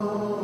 Oh.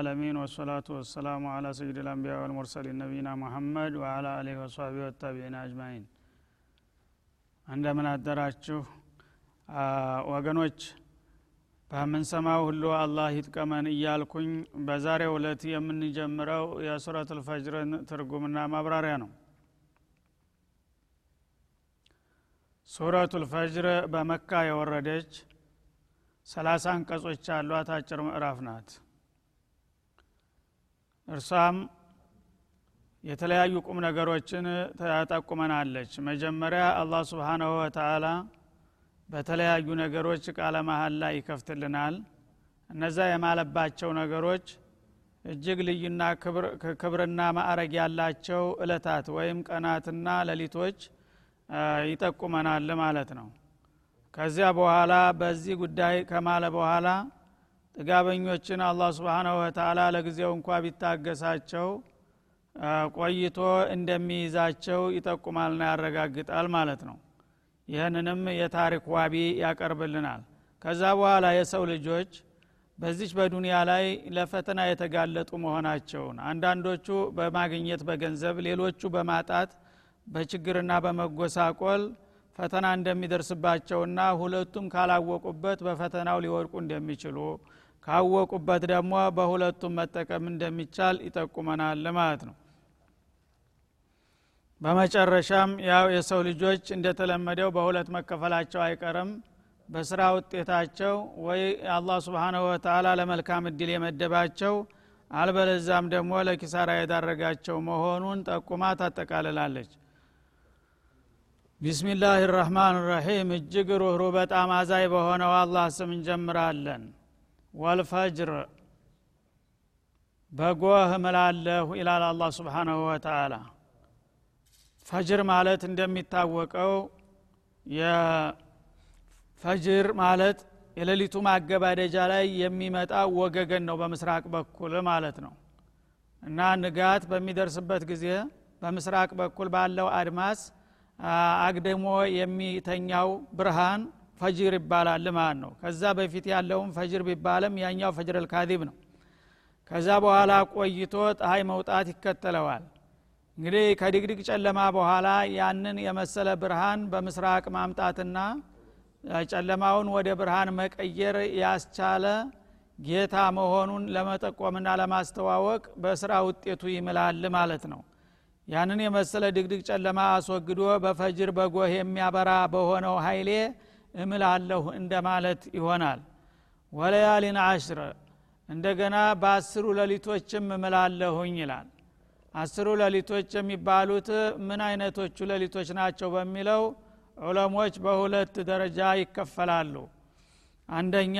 العالمين والصلاة والسلام على سيد الأنبياء والمرسلين نبينا محمد وعلى آله وصحبه والتابعين أجمعين እንደምን አደራችሁ ወገኖች በምንሰማው ሁሉ አላህ ይጥቀመን እያልኩኝ በዛሬው ዕለት የምንጀምረው የሱረት ልፈጅርን ትርጉምና ማብራሪያ ነው ሱረቱ ልፈጅር በመካ የወረደች ሰላሳ አንቀጾች ያሏት አጭር ምዕራፍ ናት እርሷም የተለያዩ ቁም ነገሮችን ተጠቁመናለች መጀመሪያ አላህ ስብሓናሁ ወተአላ በተለያዩ ነገሮች ቃለ መሀላ ይከፍትልናል። እነዛ የማለባቸው ነገሮች እጅግ ልዩና ክብርና ማዕረግ ያላቸው እለታት ወይም ቀናትና ሌሊቶች ይጠቁመናል ማለት ነው። ከዚያ በኋላ በዚህ ጉዳይ ከማለ በኋላ ጥጋበኞችን አላህ ስብሓናሁ ወተአላ ለጊዜው እንኳ ቢታገሳቸው ቆይቶ እንደሚይዛቸው ይጠቁማልና ያረጋግጣል ማለት ነው። ይህንንም የታሪክ ዋቢ ያቀርብልናል። ከዛ በኋላ የሰው ልጆች በዚች በዱንያ ላይ ለፈተና የተጋለጡ መሆናቸውን አንዳንዶቹ በማግኘት በገንዘብ ሌሎቹ በማጣት በችግርና በመጎሳቆል ፈተና እንደሚደርስባቸውና ሁለቱም ካላወቁበት በፈተናው ሊወድቁ እንደሚችሉ ካወቁበት ደግሞ በሁለቱም መጠቀም እንደሚቻል ይጠቁመናል ማለት ነው። በመጨረሻም ያው የሰው ልጆች እንደተለመደው በሁለት መከፈላቸው አይቀርም። በስራ ውጤታቸው ወይ አላህ ስብሓናሁ ወተላ ለመልካም እድል የመደባቸው አልበለዛም ደግሞ ለኪሳራ የዳረጋቸው መሆኑን ጠቁማ ታጠቃልላለች። ቢስሚላህ ራህማን ራሒም እጅግ ሩህሩ በጣም አዛይ በሆነው አላህ ስም እንጀምራለን ወልፈጅር በጎህ እምላለሁ ይላል አላህ ስብሓናሁ ወተአላ ፈጅር ማለት እንደሚታወቀው የፈጅር ማለት የሌሊቱ ማገባደጃ ላይ የሚመጣ ወገገን ነው በምስራቅ በኩል ማለት ነው። እና ንጋት በሚደርስበት ጊዜ በምስራቅ በኩል ባለው አድማስ አግደሞ የሚተኛው ብርሃን ፈጅር ይባላል ማለት ነው። ከዛ በፊት ያለውም ፈጅር ቢባልም ያኛው ፈጅር ልካዚብ ነው። ከዛ በኋላ ቆይቶ ፀሐይ መውጣት ይከተለዋል። እንግዲህ ከድግድግ ጨለማ በኋላ ያንን የመሰለ ብርሃን በምስራቅ ማምጣትና ጨለማውን ወደ ብርሃን መቀየር ያስቻለ ጌታ መሆኑን ለመጠቆምና ለማስተዋወቅ በስራ ውጤቱ ይምላል ማለት ነው። ያንን የመሰለ ድግድግ ጨለማ አስወግዶ በፈጅር በጎህ የሚያበራ በሆነው ኃይሌ እምላለሁ እንደማለት ይሆናል። ወለያሊን አሽር እንደገና በአስሩ ሌሊቶችም እምላለሁኝ ይላል። አስሩ ሌሊቶች የሚባሉት ምን አይነቶቹ ሌሊቶች ናቸው በሚለው ዑለሞች በሁለት ደረጃ ይከፈላሉ። አንደኛ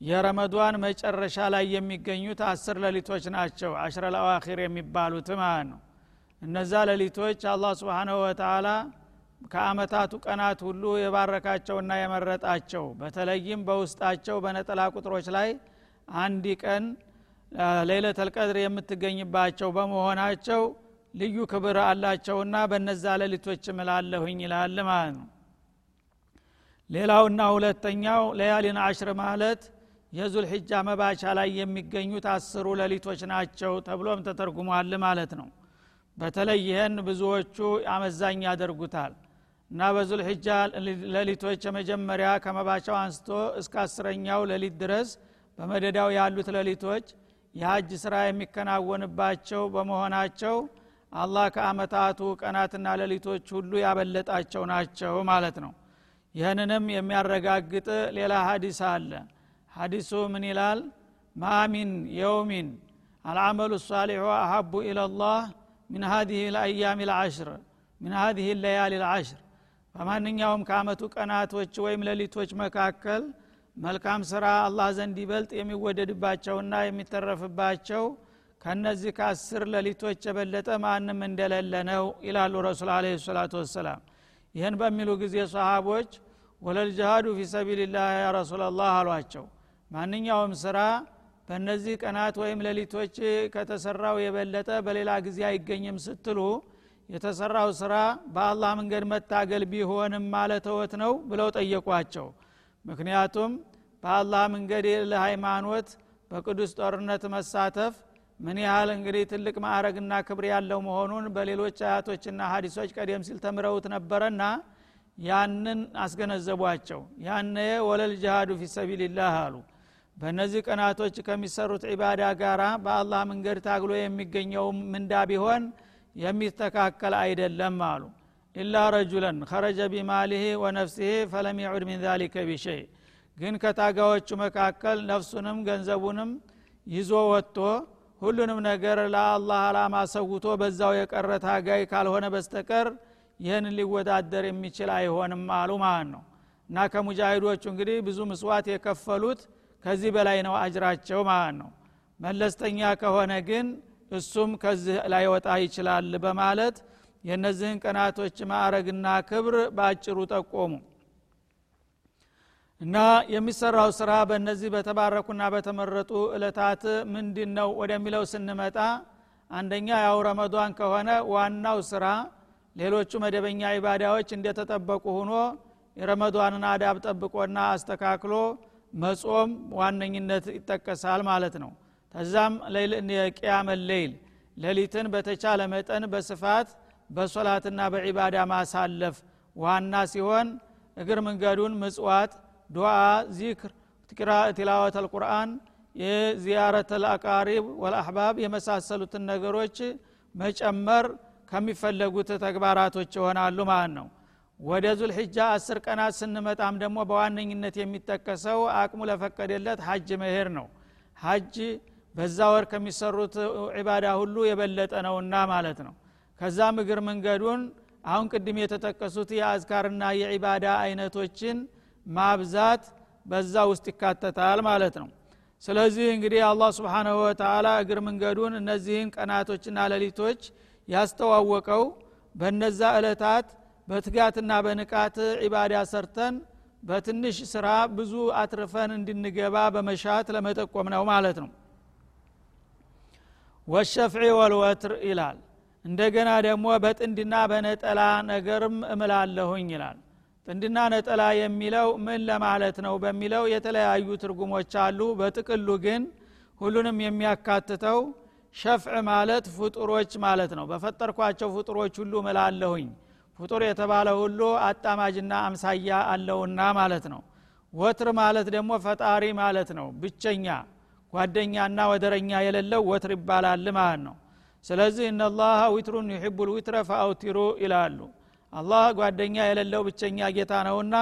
የረመዷን መጨረሻ ላይ የሚገኙት አስር ሌሊቶች ናቸው አሽረ ለአዋኪር የሚባሉት ማለት ነው። እነዛ ሌሊቶች አላህ ስብሓንሁ ወተላ ከአመታቱ ቀናት ሁሉ የባረካቸውና የመረጣቸው በተለይም በውስጣቸው በነጠላ ቁጥሮች ላይ አንድ ቀን ሌለተል የምትገኝባቸው በመሆናቸው ልዩ ክብር አላቸውና በነዛ ሌሊቶች እምላለሁኝ ይላል ማለት ነው። ሌላውና ሁለተኛው ለያሊን አሽር ማለት የዙልሕጃ መባቻ ላይ የሚገኙት አስሩ ሌሊቶች ናቸው ተብሎም ተተርጉሟል ማለት ነው። በተለይ ይህን ብዙዎቹ አመዛኝ ያደርጉታል እና በዙልሕጃ ሌሊቶች የመጀመሪያ ከመባቻው አንስቶ እስከ አስረኛው ሌሊት ድረስ በመደዳው ያሉት ሌሊቶች የሀጅ ስራ የሚከናወንባቸው በመሆናቸው አላህ ከአመታቱ ቀናትና ሌሊቶች ሁሉ ያበለጣቸው ናቸው ማለት ነው። ይህንንም የሚያረጋግጥ ሌላ ሀዲስ አለ። ሀዲሱ ምን ይላል? ማሚን የውሚን አልዓመሉ ሳሊሑ አሀቡ ኢለላህ ምን ሀዚህ ልአያም ልዓሽር ምን ሀዚህ ለያሊ ልዓሽር በማንኛውም ከአመቱ ቀናቶች ወይም ሌሊቶች መካከል መልካም ስራ አላህ ዘንድ ይበልጥ የሚወደድባቸውና የሚተረፍባቸው ከነዚህ ከአስር ሌሊቶች የበለጠ ማንም እንደሌለ ነው ይላሉ ረሱል አለ ሰላቱ ወሰላም። ይህን በሚሉ ጊዜ ሰሃቦች ወለልጅሃዱ ፊ ሰቢልላህ ያ ረሱላላህ አሏቸው። ማንኛውም ስራ በእነዚህ ቀናት ወይም ሌሊቶች ከተሰራው የበለጠ በሌላ ጊዜ አይገኝም ስትሉ የተሰራው ስራ በአላህ መንገድ መታገል ቢሆንም ማለተወት ነው ብለው ጠየቋቸው። ምክንያቱም በአላህ መንገድ ለሃይማኖት በቅዱስ ጦርነት መሳተፍ ምን ያህል እንግዲህ ትልቅ ማዕረግና ክብር ያለው መሆኑን በሌሎች አያቶችና ሀዲሶች ቀደም ሲል ተምረውት ነበረና ያንን አስገነዘቧቸው። ያነ ወለል ጅሃዱ ፊ ሰቢልላህ አሉ። በእነዚህ ቀናቶች ከሚሰሩት ዒባዳ ጋራ በአላህ መንገድ ታግሎ የሚገኘው ምንዳ ቢሆን የሚስተካከል አይደለም አሉ። ኢላ ረጁለን ኸረጀ ቢማሊህ ወነፍሲህ ፈለም ይዑድ ሚን ዛሊከ ቢሸይ። ግን ከታጋዎቹ መካከል ነፍሱንም ገንዘቡንም ይዞ ወጥቶ ሁሉንም ነገር ለአላህ አላማ ሰውቶ በዛው የቀረ ታጋይ ካልሆነ በስተቀር ይህን ሊወዳደር የሚችል አይሆንም አሉ ማለት ነው። እና ከሙጃሂዶቹ እንግዲህ ብዙ ምስዋት የከፈሉት ከዚህ በላይ ነው አጅራቸው ማለት ነው። መለስተኛ ከሆነ ግን እሱም ከዚህ ላይወጣ ይችላል በማለት የእነዚህን ቀናቶች ማዕረግና ክብር በአጭሩ ጠቆሙ። እና የሚሰራው ስራ በእነዚህ በተባረኩና በተመረጡ እለታት ምንድን ነው ወደሚለው ስንመጣ አንደኛ ያው ረመዷን ከሆነ ዋናው ስራ ሌሎቹ መደበኛ ኢባዳዎች እንደተጠበቁ ሆኖ የረመዷንን አዳብ ጠብቆና አስተካክሎ መጾም ዋነኝነት ይጠቀሳል ማለት ነው ከዛም ቅያመ ሌይል ሌሊትን በተቻለ መጠን በስፋት በሶላትና በዒባዳ ማሳለፍ ዋና ሲሆን እግር መንገዱን ምጽዋት ዱዓ ዚክር ቲላወት አልቁርአን የዚያረት አልአቃሪብ ወልአሕባብ የመሳሰሉትን ነገሮች መጨመር ከሚፈለጉት ተግባራቶች ይሆናሉ ማለት ነው። ወደ ዙልሕጃ አስር ቀናት ስንመጣም ደግሞ በዋነኝነት የሚጠቀሰው አቅሙ ለፈቀደለት ሀጅ መሄር ነው። ሀጅ በዛ ወር ከሚሰሩት ዒባዳ ሁሉ የበለጠ ነውና ማለት ነው። ከዛም እግር መንገዱን አሁን ቅድም የተጠቀሱት የአዝካርና የዒባዳ አይነቶችን ማብዛት በዛ ውስጥ ይካተታል ማለት ነው። ስለዚህ እንግዲህ አላህ ስብሓናሁ ወተላ እግር መንገዱን እነዚህን ቀናቶችና ሌሊቶች ያስተዋወቀው በነዛ እለታት በትጋትና በንቃት ዒባዳ ሰርተን በትንሽ ስራ ብዙ አትርፈን እንድንገባ በመሻት ለመጠቆም ነው ማለት ነው ወሸፍዒ ወልወትር ይላል። እንደገና ደግሞ በጥንድና በነጠላ ነገርም እምላለሁኝ ይላል። ጥንድና ነጠላ የሚለው ምን ለማለት ነው በሚለው የተለያዩ ትርጉሞች አሉ። በጥቅሉ ግን ሁሉንም የሚያካትተው ሸፍዕ ማለት ፍጡሮች ማለት ነው። በፈጠርኳቸው ፍጡሮች ሁሉ እምላለሁኝ። ፍጡር የተባለ ሁሉ አጣማጅና አምሳያ አለውና ማለት ነው። ወትር ማለት ደግሞ ፈጣሪ ማለት ነው። ብቸኛ ጓደኛና ወደረኛ የሌለው ወትር ይባላል ማለት ነው። ስለዚህ እነላህ ዊትሩን ዩሕቡ ልዊትረ ፈአውቲሩ ይላሉ። አላህ ጓደኛ የሌለው ብቸኛ ጌታ ነውና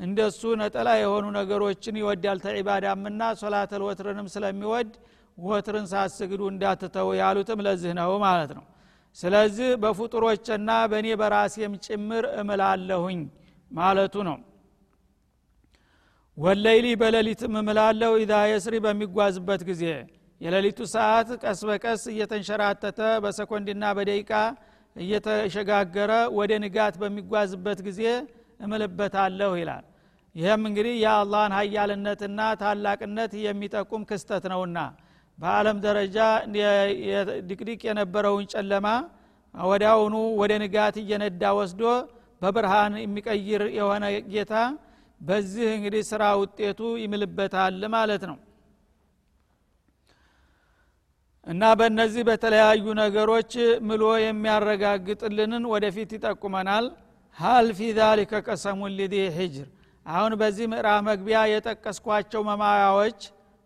እንደሱ ነጠላ የሆኑ ነገሮችን ይወዳል ተዒባዳምና ሶላተል ወትርንም ስለሚወድ ወትርን ሳስግዱ እንዳትተው ያሉትም ለዚህ ነው ማለት ነው። ስለዚህ በፍጡሮችና በእኔ በራሴም ጭምር እምላለሁኝ ማለቱ ነው ወለይሊ በሌሊትም እምላለሁ ኢዛ የስሪ በሚጓዝበት ጊዜ። የሌሊቱ ሰዓት ቀስ በቀስ እየተንሸራተተ በሰኮንድና በደቂቃ እየተሸጋገረ ወደ ንጋት በሚጓዝበት ጊዜ እምልበታለሁ ይላል። ይህም እንግዲህ የአላህን ሀያልነትና ታላቅነት የሚጠቁም ክስተት ነውና በአለም ደረጃ ድቅድቅ የነበረውን ጨለማ ወዲያውኑ ወደ ንጋት እየነዳ ወስዶ በብርሃን የሚቀይር የሆነ ጌታ በዚህ እንግዲህ ስራ ውጤቱ ይምልበታል ማለት ነው። እና በእነዚህ በተለያዩ ነገሮች ምሎ የሚያረጋግጥልንን ወደፊት ይጠቁመናል። ሀል ፊ ዛሊከ ቀሰሙን ሊዲ ሂጅር። አሁን በዚህ ምዕራፍ መግቢያ የጠቀስኳቸው መማያዎች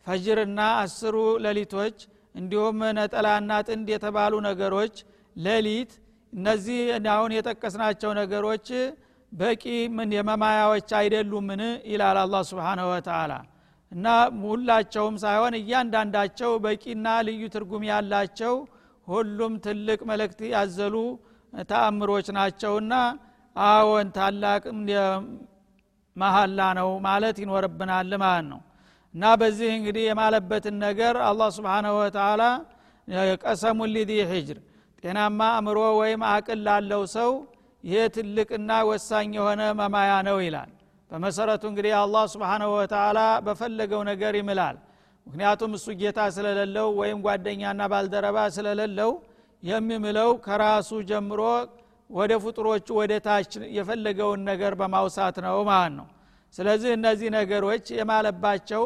ፈጅርና አስሩ ሌሊቶች እንዲሁም ነጠላና ጥንድ የተባሉ ነገሮች ሌሊት እነዚህ አሁን የጠቀስናቸው ነገሮች በቂ የመማያዎች አይደሉምን? ይላል አላ ስብንሁ ወተላ እና ሁላቸውም ሳይሆን እያንዳንዳቸው በቂና ልዩ ትርጉም ያላቸው ሁሉም ትልቅ መልእክት ያዘሉ ተአምሮች ናቸውና አዎን ታላቅ መሀላ ነው ማለት ይኖርብናል ማለት ነው። እና በዚህ እንግዲህ የማለበትን ነገር አላህ ስብንሁ ወተላ ቀሰሙን ሊዚ ሂጅር ጤናማ አእምሮ ወይም አቅል ላለው ሰው ይሄ ትልቅና ወሳኝ የሆነ መማያ ነው ይላል። በመሰረቱ እንግዲህ አላህ ስብንሁ ወተላ በፈለገው ነገር ይምላል። ምክንያቱም እሱ ጌታ ስለሌለው ወይም ጓደኛና ባልደረባ ስለሌለው የሚምለው ከራሱ ጀምሮ ወደ ፍጡሮቹ ወደ ታች የፈለገውን ነገር በማውሳት ነው ማለት ነው። ስለዚህ እነዚህ ነገሮች የማለባቸው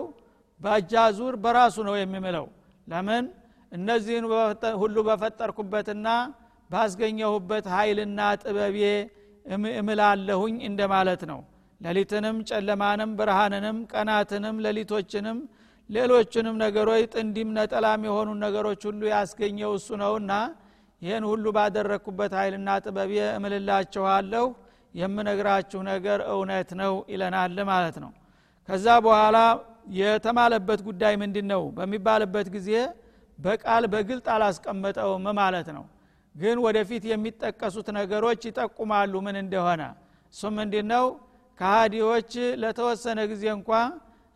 በአጃዙር በራሱ ነው የሚምለው። ለምን? እነዚህን ሁሉ በፈጠርኩበትና ባስገኘሁበት ኃይልና ጥበቤ እምላለሁኝ እንደማለት ነው። ሌሊትንም ጨለማንም ብርሃንንም ቀናትንም ሌሊቶችንም ሌሎችንም ነገሮች ጥንዲም ነጠላም የሆኑ ነገሮች ሁሉ ያስገኘው እሱ ነውና ይህን ሁሉ ባደረግኩበት ኃይልና ጥበቤ እምልላችኋለሁ። የምነግራችሁ ነገር እውነት ነው ይለናል ማለት ነው። ከዛ በኋላ የተማለበት ጉዳይ ምንድን ነው በሚባልበት ጊዜ በቃል በግልጥ አላስቀመጠውም ማለት ነው ግን ወደፊት የሚጠቀሱት ነገሮች ይጠቁማሉ። ምን እንደሆነ? እሱ ምንድ ነው ከሃዲዎች ለተወሰነ ጊዜ እንኳ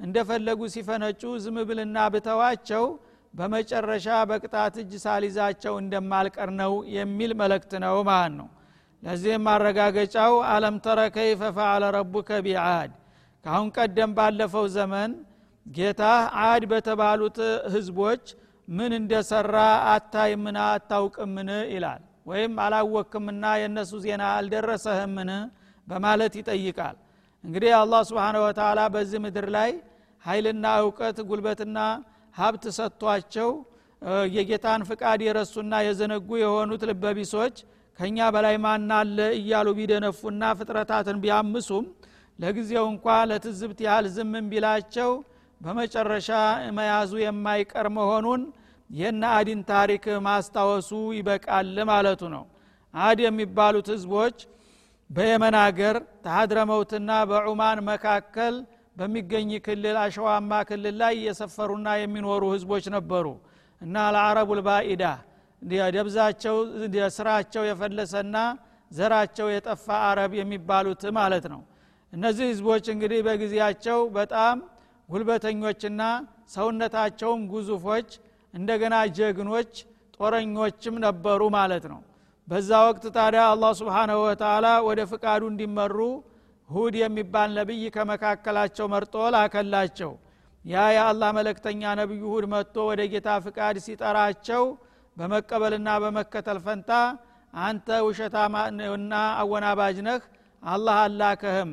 እንደፈለጉ ሲፈነጩ ዝምብልና ብተዋቸው በመጨረሻ በቅጣት እጅ ሳሊዛቸው እንደማልቀር ነው የሚል መልእክት ነው ማለት ነው። ለዚህም ማረጋገጫው አለም ተረ ከይፈ ፈዓለ ረቡከ ቢዓድ። ካሁን ቀደም ባለፈው ዘመን ጌታ አድ በተባሉት ህዝቦች ምን እንደሰራ አታይምና አታውቅምን ይላል። ወይም አላወክምና የእነሱ ዜና አልደረሰህምን በማለት ይጠይቃል። እንግዲህ አላህ ስብሓን ወተላ በዚህ ምድር ላይ ኃይልና እውቀት ጉልበትና ሀብት ሰጥቷቸው የጌታን ፍቃድ የረሱና የዘነጉ የሆኑት ልበቢሶች ከእኛ በላይ ማናለ እያሉ ቢደነፉና ፍጥረታትን ቢያምሱም ለጊዜው እንኳ ለትዝብት ያህል ዝምን ቢላቸው በመጨረሻ መያዙ የማይቀር መሆኑን የነ አዲን ታሪክ ማስታወሱ ይበቃል ማለቱ ነው። አድ የሚባሉት ህዝቦች በየመን አገር ተሀድረመውትና በዑማን መካከል በሚገኝ ክልል አሸዋማ ክልል ላይ የሰፈሩና የሚኖሩ ህዝቦች ነበሩ እና ለአረቡ ልባኢዳ ደብዛቸው ስራቸው የፈለሰና ዘራቸው የጠፋ አረብ የሚባሉት ማለት ነው። እነዚህ ህዝቦች እንግዲህ በጊዜያቸው በጣም ጉልበተኞችና ሰውነታቸውም ጉዙፎች እንደገና ጀግኖች ጦረኞችም ነበሩ ማለት ነው። በዛ ወቅት ታዲያ አላህ ስብሓንሁ ወተላ ወደ ፍቃዱ እንዲመሩ ሁድ የሚባል ነቢይ ከመካከላቸው መርጦ ላከላቸው። ያ የአላህ መለክተኛ ነቢዩ ሁድ መጥቶ ወደ ጌታ ፍቃድ ሲጠራቸው በመቀበልና በመከተል ፈንታ አንተ ውሸታና አወናባጅ ነህ አላህ አላከህም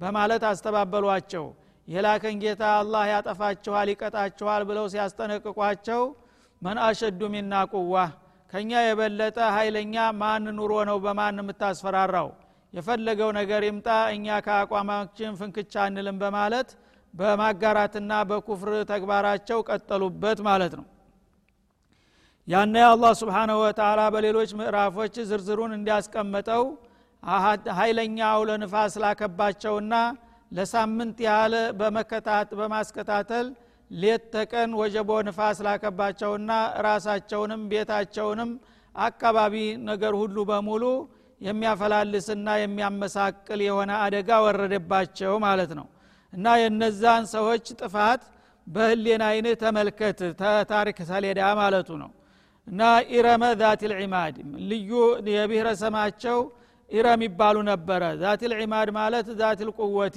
በማለት አስተባበሏቸው የላከን ጌታ አላህ ያጠፋችኋል ይቀጣችኋል ብለው ሲያስጠነቅቋቸው መን አሸዱ ሚና ቁዋ ከእኛ የበለጠ ኃይለኛ ማን ኑሮ ነው በማን የምታስፈራራው? የፈለገው ነገር ይምጣ እኛ ከአቋማችን ፍንክቻ አንልም በማለት በማጋራትና በኩፍር ተግባራቸው ቀጠሉበት ማለት ነው። ያነ አላህ ስብሓንሁ ወተላ በሌሎች ምዕራፎች ዝርዝሩን እንዲያስቀመጠው ኃይለኛ አውለ ንፋስ ላከባቸውና ለሳምንት ያህል በማስከታተል ሌት ተቀን ወጀቦ ንፋስ ላከባቸውና ራሳቸውንም ቤታቸውንም አካባቢ ነገር ሁሉ በሙሉ የሚያፈላልስና የሚያመሳቅል የሆነ አደጋ ወረደባቸው ማለት ነው። እና የነዛን ሰዎች ጥፋት በህሌን አይንህ ተመልከት ተታሪክ ሰሌዳ ማለቱ ነው። እና ኢረመ ዛት ልዒማድ ልዩ የብሔረሰማቸው ኢረም ይባሉ ነበረ። ዛት ልዒማድ ማለት ዛት ልቁወት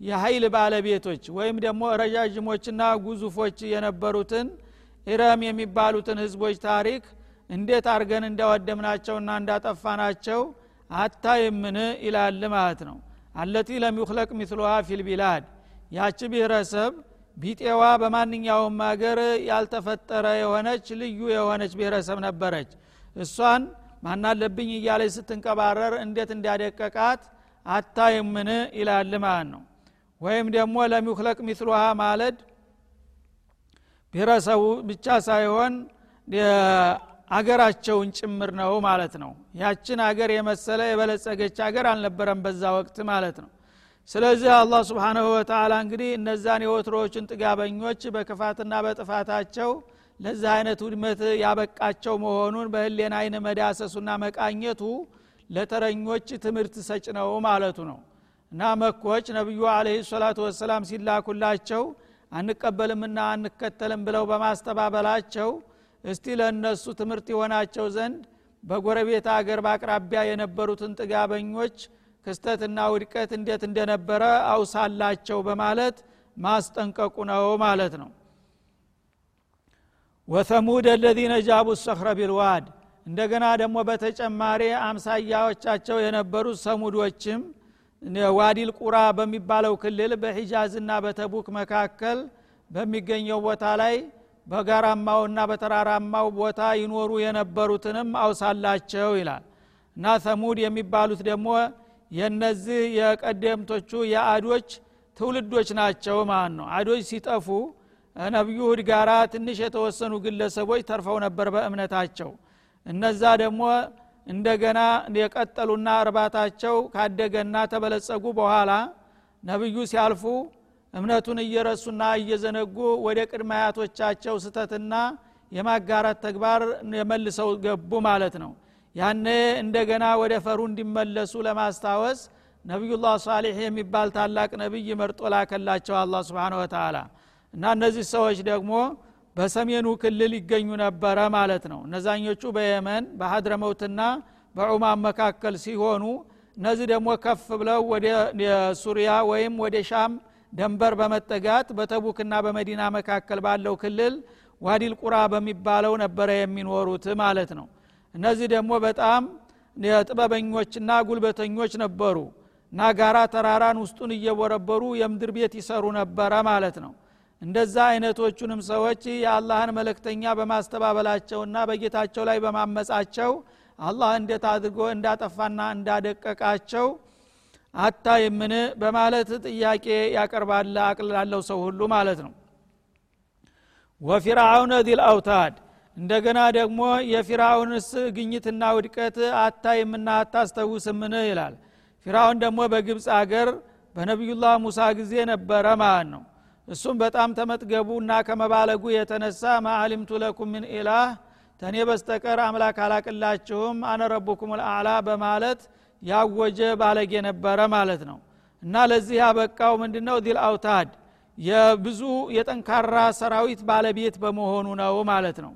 የኃይል ባለቤቶች ወይም ደግሞ ረዣዥሞችና ጉዙፎች የነበሩትን ኢረም የሚባሉትን ህዝቦች ታሪክ እንዴት አርገን እንዳወደምናቸውና እንዳጠፋናቸው አታይምን ይላል ማለት ነው። አለቲ ለም ዩክለቅ ሚስሉሃ ፊልቢላድ ያቺ ብሔረሰብ ቢጤዋ በማንኛውም ሀገር ያልተፈጠረ የሆነች ልዩ የሆነች ብሔረሰብ ነበረች። እሷን ማናለብኝ እያለች ስትንቀባረር እንዴት እንዲያደቀቃት አታይምን? ይላል ማለት ነው። ወይም ደግሞ ለሚክለቅ ሚስሉሃ ማለት ብሔረሰቡ ብቻ ሳይሆን አገራቸውን ጭምር ነው ማለት ነው። ያችን አገር የመሰለ የበለጸገች አገር አልነበረም በዛ ወቅት ማለት ነው። ስለዚህ አላህ ስብሓናሁ ወተላ እንግዲህ እነዛን የወትሮዎችን ጥጋበኞች በክፋትና በጥፋታቸው ለዚህ አይነት ውድመት ያበቃቸው መሆኑን በህሌን አይን መዳሰሱና መቃኘቱ ለተረኞች ትምህርት ሰጭ ነው ማለቱ ነው። እና መኮች ነቢዩ አለህ ሰላቱ ወሰላም ሲላኩላቸው አንቀበልምና አንከተልም ብለው በማስተባበላቸው እስቲ ለእነሱ ትምህርት የሆናቸው ዘንድ በጎረቤት አገር በአቅራቢያ የነበሩትን ጥጋበኞች ክስተትና ውድቀት እንዴት እንደነበረ አውሳላቸው በማለት ማስጠንቀቁ ነው ማለት ነው ወተሙድ አለዚነ ጃቡ ሰኽረ ቢልዋድ። እንደገና ደግሞ በተጨማሪ አምሳያዎቻቸው የነበሩት ሰሙዶችም ዋዲል ቁራ በሚባለው ክልል በሒጃዝና በተቡክ መካከል በሚገኘው ቦታ ላይ በጋራማውና በተራራማው ቦታ ይኖሩ የነበሩትንም አውሳላቸው ይላል። እና ተሙድ የሚባሉት ደግሞ የነዚህ የቀደምቶቹ የአዶች ትውልዶች ናቸው ማለት ነው። አዶች ሲጠፉ ነቢዩ ሁድ ጋራ ትንሽ የተወሰኑ ግለሰቦች ተርፈው ነበር በእምነታቸው። እነዛ ደግሞ እንደገና የቀጠሉና እርባታቸው ካደገና ተበለጸጉ በኋላ ነቢዩ ሲያልፉ እምነቱን እየረሱና እየዘነጉ ወደ ቅድመ አያቶቻቸው ስተትና የማጋራት ተግባር የመልሰው ገቡ ማለት ነው። ያነ እንደገና ወደ ፈሩ እንዲመለሱ ለማስታወስ ነቢዩላህ ሳሌሕ የሚባል ታላቅ ነቢይ መርጦ ላከላቸው አላ ስብን ወተላ እና እነዚህ ሰዎች ደግሞ በሰሜኑ ክልል ይገኙ ነበረ ማለት ነው። እነዛኞቹ በየመን በሀድረመውትና በዑማን መካከል ሲሆኑ እነዚህ ደግሞ ከፍ ብለው ወደ ሱሪያ ወይም ወደ ሻም ደንበር በመጠጋት በተቡክና በመዲና መካከል ባለው ክልል ዋዲል ቁራ በሚባለው ነበረ የሚኖሩት ማለት ነው። እነዚህ ደግሞ በጣም ጥበበኞችና ጉልበተኞች ነበሩ እና ጋራ ተራራን ውስጡን እየቦረበሩ የምድር ቤት ይሰሩ ነበረ ማለት ነው እንደዛ አይነቶቹንም ሰዎች የአላህን መልእክተኛ በማስተባበላቸውና በጌታቸው ላይ በማመጻቸው አላህ እንዴት አድርጎ እንዳጠፋና እንዳደቀቃቸው አታይምን በማለት ጥያቄ ያቀርባል አቅል ላለው ሰው ሁሉ ማለት ነው። وفرعون ذي الأوتاد እንደገና ደግሞ የፊራውንስ ግኝትና ውድቀት አታይምና አታስተውስምን ይላል። ፊራውን ደግሞ በግብፅ አገር በነቢዩላህ ሙሳ ጊዜ ነበረ ማለት ነው እሱም በጣም ተመጥገቡና ከመባለጉ የተነሳ ما علمت لكم من إله? ተኔ በስተቀር አምላክ አላቅላችሁም أنا ربكم الأعلى በማለት ያወጀ ባለጌ ነበረ ማለት ነው። እና ለዚህ ያበቃው ምንድነው? ذي الأوتاد የብዙ የጠንካራ ሰራዊት ባለቤት በመሆኑ ነው ማለት ነው።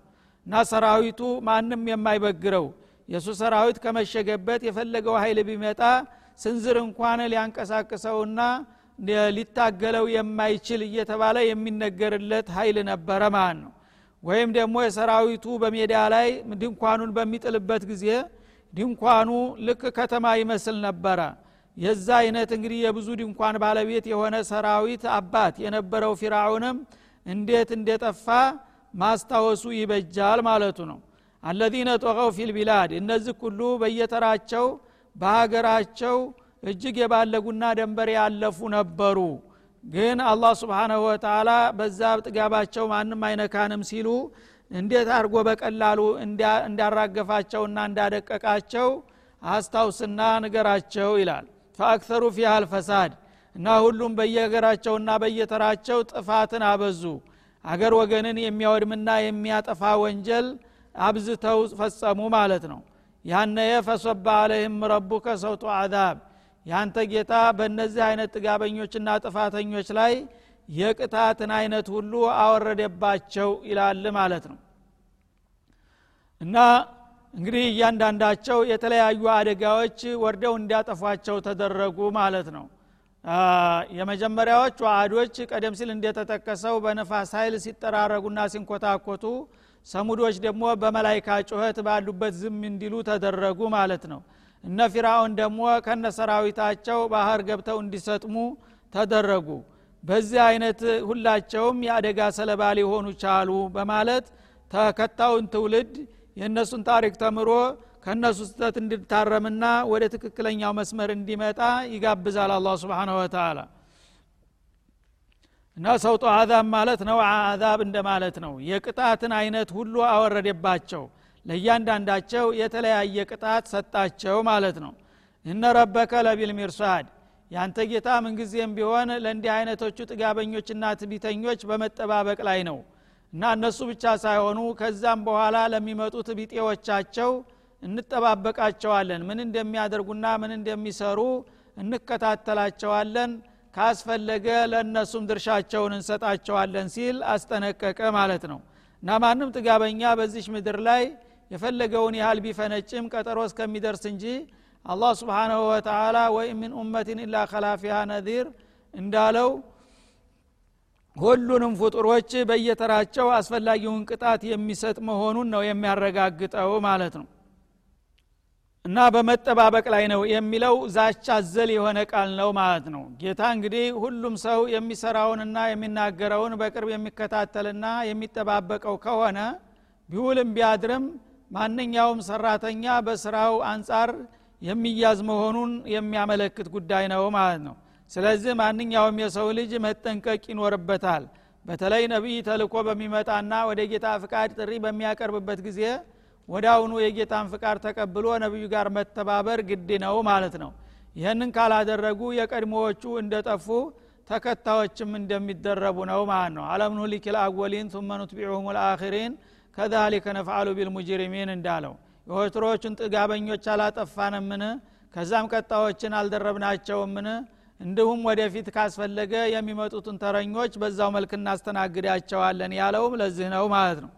እና ሰራዊቱ ማንም የማይበግረው የእሱ ሰራዊት ከመሸገበት የፈለገው ኃይል ቢመጣ ስንዝር እንኳን ሊያንቀሳቅሰውና ሊታገለው የማይችል እየተባለ የሚነገርለት ኃይል ነበረ ማለት ነው። ወይም ደግሞ የሰራዊቱ በሜዳ ላይ ድንኳኑን በሚጥልበት ጊዜ ድንኳኑ ልክ ከተማ ይመስል ነበረ። የዛ አይነት እንግዲህ የብዙ ድንኳን ባለቤት የሆነ ሰራዊት አባት የነበረው ፊራውንም እንዴት እንደጠፋ ማስታወሱ ይበጃል ማለቱ ነው። አለዚነ ጦቀው ፊልቢላድ እነዚህ ሁሉ በየተራቸው በሀገራቸው እጅግ የባለጉና ደንበር ያለፉ ነበሩ። ግን አላህ ስብሓናሁ ወተላ በዛ ጥጋባቸው ማንም አይነካንም ሲሉ እንዴት አድርጎ በቀላሉ እንዳራገፋቸውና እንዳደቀቃቸው አስታውስና ንገራቸው ይላል። ፈአክተሩ ፊሃ አልፈሳድ እና ሁሉም በየሀገራቸውና በየተራቸው ጥፋትን አበዙ። አገር ወገንን የሚያወድምና የሚያጠፋ ወንጀል አብዝተው ፈጸሙ ማለት ነው። ያነየ ፈሶባ አለህም ረቡከ ሰውጡ አዛብ ያንተ ጌታ በእነዚህ አይነት ጥጋበኞችና ጥፋተኞች ላይ የቅጣትን አይነት ሁሉ አወረደባቸው ይላል ማለት ነው። እና እንግዲህ እያንዳንዳቸው የተለያዩ አደጋዎች ወርደው እንዲያጠፏቸው ተደረጉ ማለት ነው። የመጀመሪያዎቹ አዶች ቀደም ሲል እንደተጠቀሰው በነፋስ ኃይል ሲጠራረጉና ሲንኮታኮቱ ሰሙዶች ደግሞ በመላይካ ጩኸት ባሉበት ዝም እንዲሉ ተደረጉ ማለት ነው እነ ፊራውን ደግሞ ከነ ሰራዊታቸው ባህር ገብተው እንዲሰጥሙ ተደረጉ። በዚህ አይነት ሁላቸውም የአደጋ ሰለባ ሊሆኑ ቻሉ በማለት ተከታውን ትውልድ የእነሱን ታሪክ ተምሮ ከእነሱ ስተት እንድታረምና ወደ ትክክለኛው መስመር እንዲመጣ ይጋብዛል አላ ስብን ወተላ እና ሰውጦ አዛብ ማለት ነው አዛብ እንደማለት ነው። የቅጣትን አይነት ሁሉ አወረደባቸው ለእያንዳንዳቸው የተለያየ ቅጣት ሰጣቸው ማለት ነው። እነ ረበከ ለቢል ሚርሳድ ያንተ ጌታ ምንጊዜም ቢሆን ለእንዲህ አይነቶቹ ጥጋበኞችና ትቢተኞች በመጠባበቅ ላይ ነው እና እነሱ ብቻ ሳይሆኑ ከዛም በኋላ ለሚመጡት ቢጤዎቻቸው እንጠባበቃቸዋለን። ምን እንደሚያደርጉና ምን እንደሚሰሩ እንከታተላቸዋለን። ካስፈለገ ለእነሱም ድርሻቸውን እንሰጣቸዋለን ሲል አስጠነቀቀ ማለት ነው። እና ማንም ጥጋበኛ በዚች ምድር ላይ የፈለገውን ያህል ቢፈነጭም ቀጠሮ እስከሚደርስ እንጂ አላህ ስብሓናሁ ወተላ ወይም ምን ኡመትን ኢላ ከላፊሃ ነዚር እንዳለው ሁሉንም ፍጡሮች በየተራቸው አስፈላጊውን ቅጣት የሚሰጥ መሆኑን ነው የሚያረጋግጠው ማለት ነው። እና በመጠባበቅ ላይ ነው የሚለው ዛቻ አዘል የሆነ ቃል ነው ማለት ነው። ጌታ እንግዲህ ሁሉም ሰው የሚሰራውንና የሚናገረውን በቅርብ የሚከታተልና የሚጠባበቀው ከሆነ ቢውልም ቢያድርም ማንኛውም ሰራተኛ በስራው አንጻር የሚያዝ መሆኑን የሚያመለክት ጉዳይ ነው ማለት ነው። ስለዚህ ማንኛውም የሰው ልጅ መጠንቀቅ ይኖርበታል። በተለይ ነቢይ ተልኮ በሚመጣና ወደ ጌታ ፍቃድ ጥሪ በሚያቀርብበት ጊዜ ወዳውኑ የጌታን ፍቃድ ተቀብሎ ነቢዩ ጋር መተባበር ግድ ነው ማለት ነው። ይህንን ካላደረጉ የቀድሞዎቹ እንደጠፉ ተከታዮችም እንደሚደረቡ ነው ማለት ነው። አለምኑ ሊክል አወሊን ቱመ ኑትቢዑሁም ልአኪሪን ከዛሊከ ነፍዓሉ ቢልሙጅሪሚን እንዳለው የወትሮዎቹን ጥጋበኞች አላጠፋንምን? ከዛም ቀጣዮችን አልደረብናቸውምን? እንዲሁም ወደፊት ካስፈለገ የሚመጡትን ተረኞች በዛው መልክ እናስተናግዳቸዋለን ያለውም ለዚህ ነው ማለት ነው።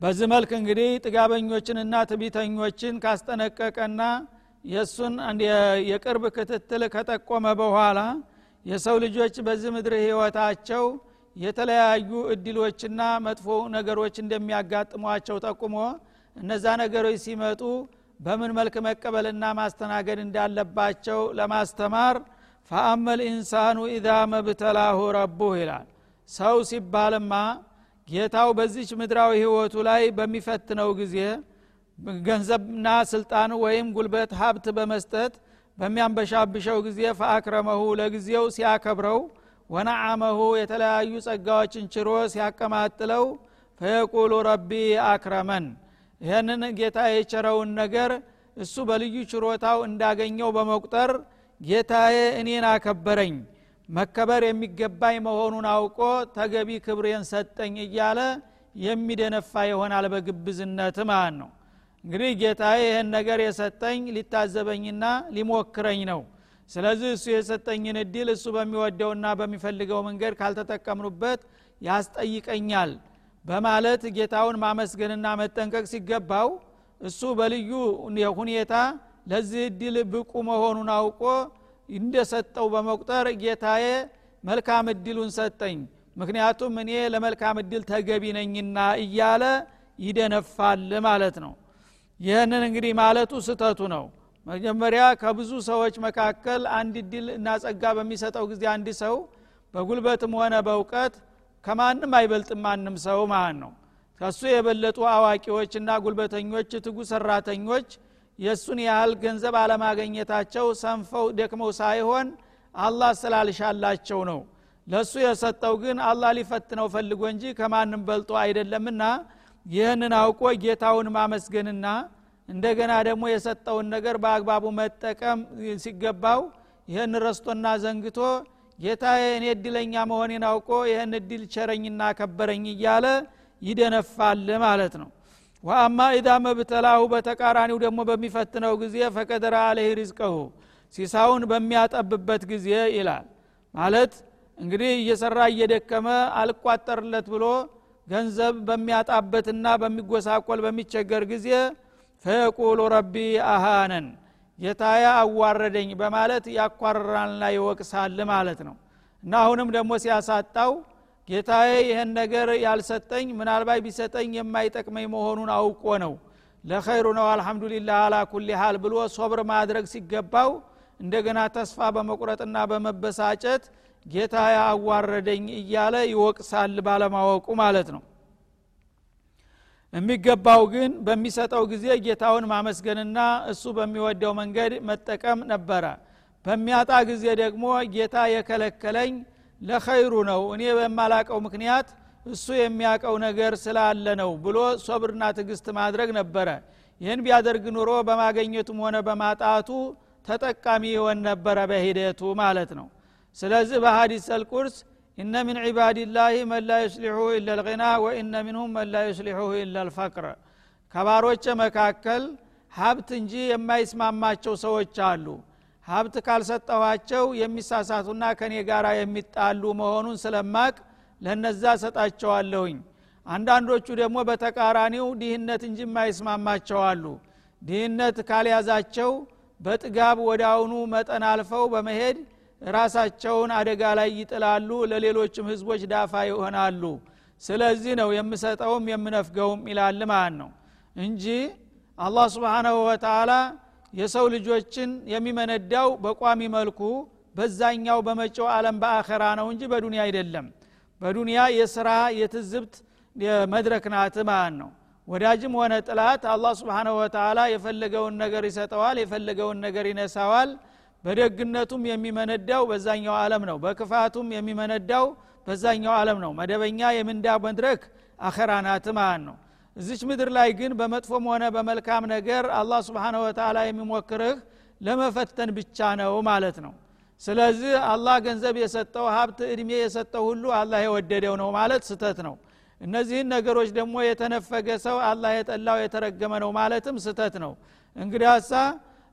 በዚህ መልክ እንግዲህ ጥጋበኞችንና ትቢተኞችን ካስጠነቀቀና የእሱን የቅርብ ክትትል ከጠቆመ በኋላ የሰው ልጆች በዚህ ምድር ህይወታቸው የተለያዩ እድሎችና መጥፎ ነገሮች እንደሚያጋጥሟቸው ጠቁሞ እነዛ ነገሮች ሲመጡ በምን መልክ መቀበልና ማስተናገድ እንዳለባቸው ለማስተማር ፈአመል ኢንሳኑ ኢዛ መብተላሁ ረቡህ ይላል። ሰው ሲባልማ ጌታው በዚች ምድራዊ ህይወቱ ላይ በሚፈትነው ጊዜ ገንዘብና ስልጣን ወይም ጉልበት ሀብት በመስጠት በሚያንበሻብሸው ጊዜ ፈአክረመሁ ለጊዜው ሲያከብረው ወነዓመሁ የተለያዩ ጸጋዎችን ችሮ ሲያቀማጥለው ፈየቁሉ ረቢ አክረመን። ይህንን ጌታ የቸረውን ነገር እሱ በልዩ ችሮታው እንዳገኘው በመቁጠር ጌታዬ እኔን አከበረኝ መከበር የሚገባኝ መሆኑን አውቆ ተገቢ ክብሬን ሰጠኝ እያለ የሚደነፋ ይሆናል በግብዝነት ማለት ነው። እንግዲህ ጌታዬ ይህን ነገር የሰጠኝ ሊታዘበኝና ሊሞክረኝ ነው ስለዚህ እሱ የሰጠኝን እድል እሱ በሚወደውና በሚፈልገው መንገድ ካልተጠቀምኑበት ያስጠይቀኛል በማለት ጌታውን ማመስገንና መጠንቀቅ ሲገባው እሱ በልዩ ሁኔታ ለዚህ እድል ብቁ መሆኑን አውቆ እንደሰጠው በመቁጠር ጌታዬ መልካም እድሉን ሰጠኝ። ምክንያቱም እኔ ለመልካም እድል ተገቢ ነኝና እያለ ይደነፋል ማለት ነው። ይህንን እንግዲህ ማለቱ ስተቱ ነው መጀመሪያ ከብዙ ሰዎች መካከል አንድ እድል እና ጸጋ በሚሰጠው ጊዜ አንድ ሰው በጉልበትም ሆነ በእውቀት ከማንም አይበልጥም ማንም ሰው ማለት ነው። ከሱ የበለጡ አዋቂዎችና ጉልበተኞች ትጉ ሰራተኞች የእሱን ያህል ገንዘብ አለማገኘታቸው ሰንፈው ደክመው ሳይሆን አላህ ስላልሻላቸው ነው። ለእሱ የሰጠው ግን አላህ ሊፈትነው ፈልጎ እንጂ ከማንም በልጦ አይደለምና ይህንን አውቆ ጌታውን ማመስገንና እንደገና ደግሞ የሰጠውን ነገር በአግባቡ መጠቀም ሲገባው ይህን ረስቶና ዘንግቶ ጌታዬ እኔ እድለኛ መሆኔን አውቆ ይህን እድል ቸረኝና ከበረኝ እያለ ይደነፋል ማለት ነው። ወአማ ኢዛ መብተላሁ በተቃራኒው ደግሞ በሚፈትነው ጊዜ ፈቀደረ አለህ ሪዝቀሁ ሲሳውን በሚያጠብበት ጊዜ ይላል። ማለት እንግዲህ እየሰራ እየደከመ አልቋጠርለት ብሎ ገንዘብ በሚያጣበትና በሚጎሳቆል በሚቸገር ጊዜ ፈየቁሉ ረቢ አሃነን ጌታዬ አዋረደኝ በማለት ያኳርራልና ይወቅሳል ማለት ነው። እና አሁንም ደግሞ ሲያሳጣው ጌታዬ ይህን ነገር ያልሰጠኝ ምናልባት ቢሰጠኝ የማይጠቅመኝ መሆኑን አውቆ ነው። ለኸይሩ ነው አልሐምዱሊላህ አላ ኩል ሀል ብሎ ሶብር ማድረግ ሲገባው እንደገና ተስፋ በመቁረጥና በመበሳጨት ጌታ አዋረደኝ እያለ ይወቅሳል ባለማወቁ ማለት ነው የሚገባው ግን በሚሰጠው ጊዜ ጌታውን ማመስገንና እሱ በሚወደው መንገድ መጠቀም ነበረ። በሚያጣ ጊዜ ደግሞ ጌታ የከለከለኝ ለኸይሩ ነው እኔ በማላቀው ምክንያት እሱ የሚያቀው ነገር ስላለ ነው ብሎ ሶብርና ትግስት ማድረግ ነበረ። ይህን ቢያደርግ ኑሮ በማገኘቱም ሆነ በማጣቱ ተጠቃሚ ይሆን ነበረ በሂደቱ ማለት ነው። ስለዚህ በሀዲስ አልቁርስ ኢነ ምን ዒባድላህ መን ላ ዩስሊሑ ኢላ ልغና ወኢነ ምንሁም መን ላ ዩስሊሑ ኢላ ልፈቅር ከባሮች መካከል ሀብት እንጂ የማይስማማቸው ሰዎች አሉ። ሀብት ካልሰጠኋቸው የሚሳሳቱና ከኔ ጋር የሚጣሉ መሆኑን ስለማቅ ለነዛ ሰጣቸዋለሁኝ አንዳንዶቹ ደግሞ በተቃራኒው ድህነት እንጂ የማይስማማቸው አሉ። ድህነት ካልያዛቸው በጥጋብ አሁኑ መጠን አልፈው በመሄድ ራሳቸውን አደጋ ላይ ይጥላሉ ለሌሎችም ህዝቦች ዳፋ ይሆናሉ። ስለዚህ ነው የምሰጠውም የምነፍገውም ይላል ማለት ነው። እንጂ አላህ ስብሓናሁ ወተላ የሰው ልጆችን የሚመነዳው በቋሚ መልኩ በዛኛው በመጪው ዓለም በአኸራ ነው እንጂ በዱንያ አይደለም። በዱንያ የስራ የትዝብት መድረክ ናት ማለት ነው። ወዳጅም ሆነ ጥላት አላህ ስብሓናሁ ወተላ የፈለገውን ነገር ይሰጠዋል የፈለገውን ነገር ይነሳዋል በደግነቱም የሚመነዳው በዛኛው ዓለም ነው በክፋቱም የሚመነዳው በዛኛው ዓለም ነው። መደበኛ የምንዳ መድረክ አኸራ ማለት ነው። እዚች ምድር ላይ ግን በመጥፎም ሆነ በመልካም ነገር አላህ ስብሓነ ወተላ የሚሞክርህ ለመፈተን ብቻ ነው ማለት ነው። ስለዚህ አላህ ገንዘብ የሰጠው ሀብት እድሜ የሰጠው ሁሉ አላህ የወደደው ነው ማለት ስተት ነው። እነዚህን ነገሮች ደግሞ የተነፈገ ሰው አላህ የጠላው የተረገመ ነው ማለትም ስተት ነው። እንግዲያሳ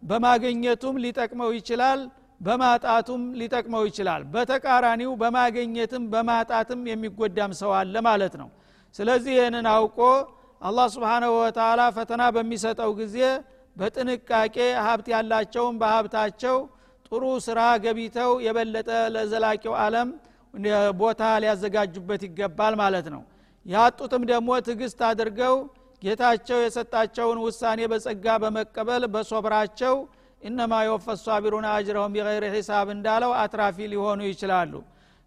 በማገኘቱም ሊጠቅመው ይችላል በማጣቱም ሊጠቅመው ይችላል። በተቃራኒው በማገኘትም በማጣትም የሚጎዳም ሰው አለ ማለት ነው። ስለዚህ ይህንን አውቆ አላህ ስብሓናሁ ወተላ ፈተና በሚሰጠው ጊዜ በጥንቃቄ ሀብት ያላቸውን በሀብታቸው ጥሩ ስራ ገቢተው የበለጠ ለዘላቂው አለም ቦታ ሊያዘጋጁበት ይገባል ማለት ነው። ያጡትም ደግሞ ትግስት አድርገው ጌታቸው የሰጣቸውን ውሳኔ በጸጋ በመቀበል በሶብራቸው እነማ የወፈ ሳቢሩን አጅረሁም ቢገይር ሒሳብ እንዳለው አትራፊ ሊሆኑ ይችላሉ።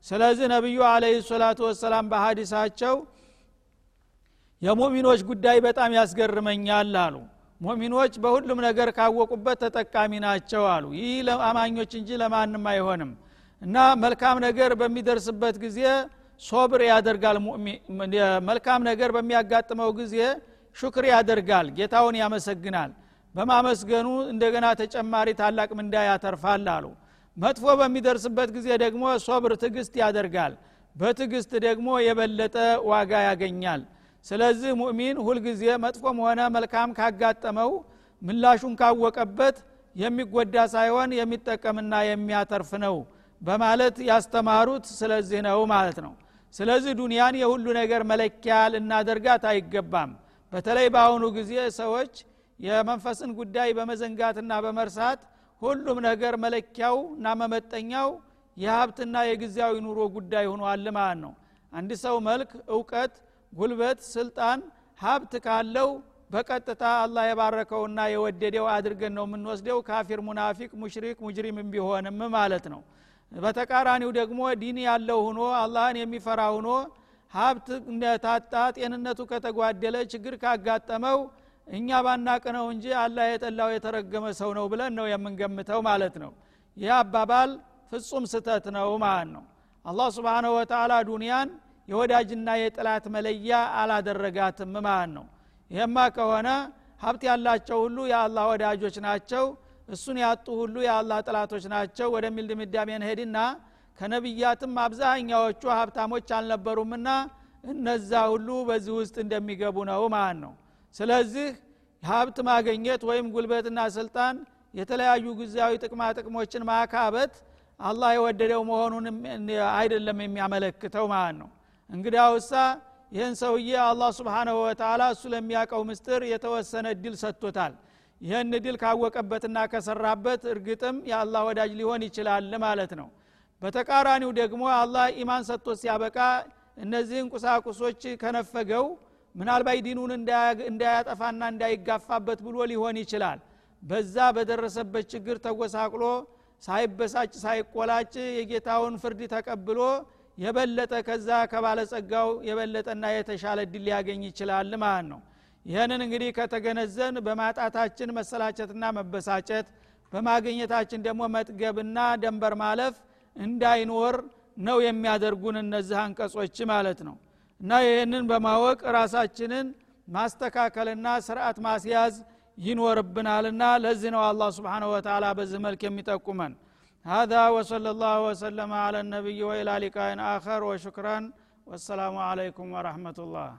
ስለዚህ ነቢዩ አለህ ሰላቱ ወሰላም በሀዲሳቸው የሙሚኖች ጉዳይ በጣም ያስገርመኛል አሉ። ሙሚኖች በሁሉም ነገር ካወቁበት ተጠቃሚ ናቸው አሉ። ይህ ለአማኞች እንጂ ለማንም አይሆንም። እና መልካም ነገር በሚደርስበት ጊዜ ሶብር ያደርጋል መልካም ነገር በሚያጋጥመው ጊዜ ሹክር ያደርጋል ጌታውን ያመሰግናል። በማመስገኑ እንደገና ተጨማሪ ታላቅ ምንዳ ያተርፋል አሉ። መጥፎ በሚደርስበት ጊዜ ደግሞ ሶብር ትግስት ያደርጋል በትግስት ደግሞ የበለጠ ዋጋ ያገኛል። ስለዚህ ሙእሚን ሁልጊዜ መጥፎም ሆነ መልካም ካጋጠመው ምላሹን ካወቀበት የሚጎዳ ሳይሆን የሚጠቀምና የሚያተርፍ ነው በማለት ያስተማሩት ስለዚህ ነው ማለት ነው። ስለዚህ ዱንያን የሁሉ ነገር መለኪያ ልናደርጋት አይገባም በተለይ በአሁኑ ጊዜ ሰዎች የመንፈስን ጉዳይ በመዘንጋትና በመርሳት ሁሉም ነገር መለኪያው እና መመጠኛው የሀብትና የጊዜያዊ ኑሮ ጉዳይ ሆኗል ማለት ነው። አንድ ሰው መልክ እውቀት ጉልበት ስልጣን ሀብት ካለው በቀጥታ አላህ የባረከውና የወደደው አድርገን ነው የምንወስደው። ካፊር ሙናፊቅ ሙሽሪክ ሙጅሪም ቢሆንም ማለት ነው። በተቃራኒው ደግሞ ዲን ያለው ሁኖ አላህን የሚፈራ ሁኖ ሀብት ታጣ ጤንነቱ ከተጓደለ ችግር ካጋጠመው እኛ ባናቅ ነው እንጂ አላህ የጠላው የተረገመ ሰው ነው ብለን ነው የምንገምተው ማለት ነው። ይህ አባባል ፍጹም ስተት ነው ማለት ነው። አላህ ስብንሁ ወተላ ዱንያን የወዳጅና የጥላት መለያ አላደረጋትም ማለት ነው። ይህማ ከሆነ ሀብት ያላቸው ሁሉ የአላህ ወዳጆች ናቸው እሱን ያጡ ሁሉ የአላህ ጥላቶች ናቸው ወደሚል ድምዳሜ እንሄድና ከነቢያትም አብዛኛዎቹ ሀብታሞች አልነበሩምና እነዛ ሁሉ በዚህ ውስጥ እንደሚገቡ ነው ማለት ነው። ስለዚህ ሀብት ማገኘት ወይም ጉልበትና ስልጣን የተለያዩ ጊዜያዊ ጥቅማ ጥቅሞችን ማካበት አላህ የወደደው መሆኑን አይደለም የሚያመለክተው ማለት ነው። እንግዲያውሳ ይህን ሰውዬ አላህ ስብሓናሁ ወተላ እሱ ለሚያውቀው ምስጥር የተወሰነ እድል ሰጥቶታል። ይህን እድል ካወቀበትና ከሰራበት እርግጥም የአላህ ወዳጅ ሊሆን ይችላል ማለት ነው በተቃራኒው ደግሞ አላህ ኢማን ሰጥቶ ሲያበቃ እነዚህን ቁሳቁሶች ከነፈገው ምናልባት ዲኑን እንዳያጠፋና እንዳይጋፋበት ብሎ ሊሆን ይችላል። በዛ በደረሰበት ችግር ተጎሳቅሎ ሳይበሳጭ ሳይቆላጭ የጌታውን ፍርድ ተቀብሎ የበለጠ ከዛ ከባለጸጋው የበለጠና የተሻለ ድል ሊያገኝ ይችላል ማለት ነው። ይህንን እንግዲህ ከተገነዘን በማጣታችን መሰላቸትና መበሳጨት በማግኘታችን ደግሞ መጥገብና ደንበር ማለፍ እንዳይኖር ነው የሚያደርጉን እነዚህ አንቀጾች ማለት ነው እና ይህንን በማወቅ ራሳችንን ማስተካከልና ስርዓት ማስያዝ ይኖርብናልና ለዚህ ነው አላህ ስብሓንሁ ወተላ በዚህ መልክ የሚጠቁመን هذا وصلى الله وسلم على النبي وإلى لقاء آخر وشكرا والسلام عليكم ورحمة الله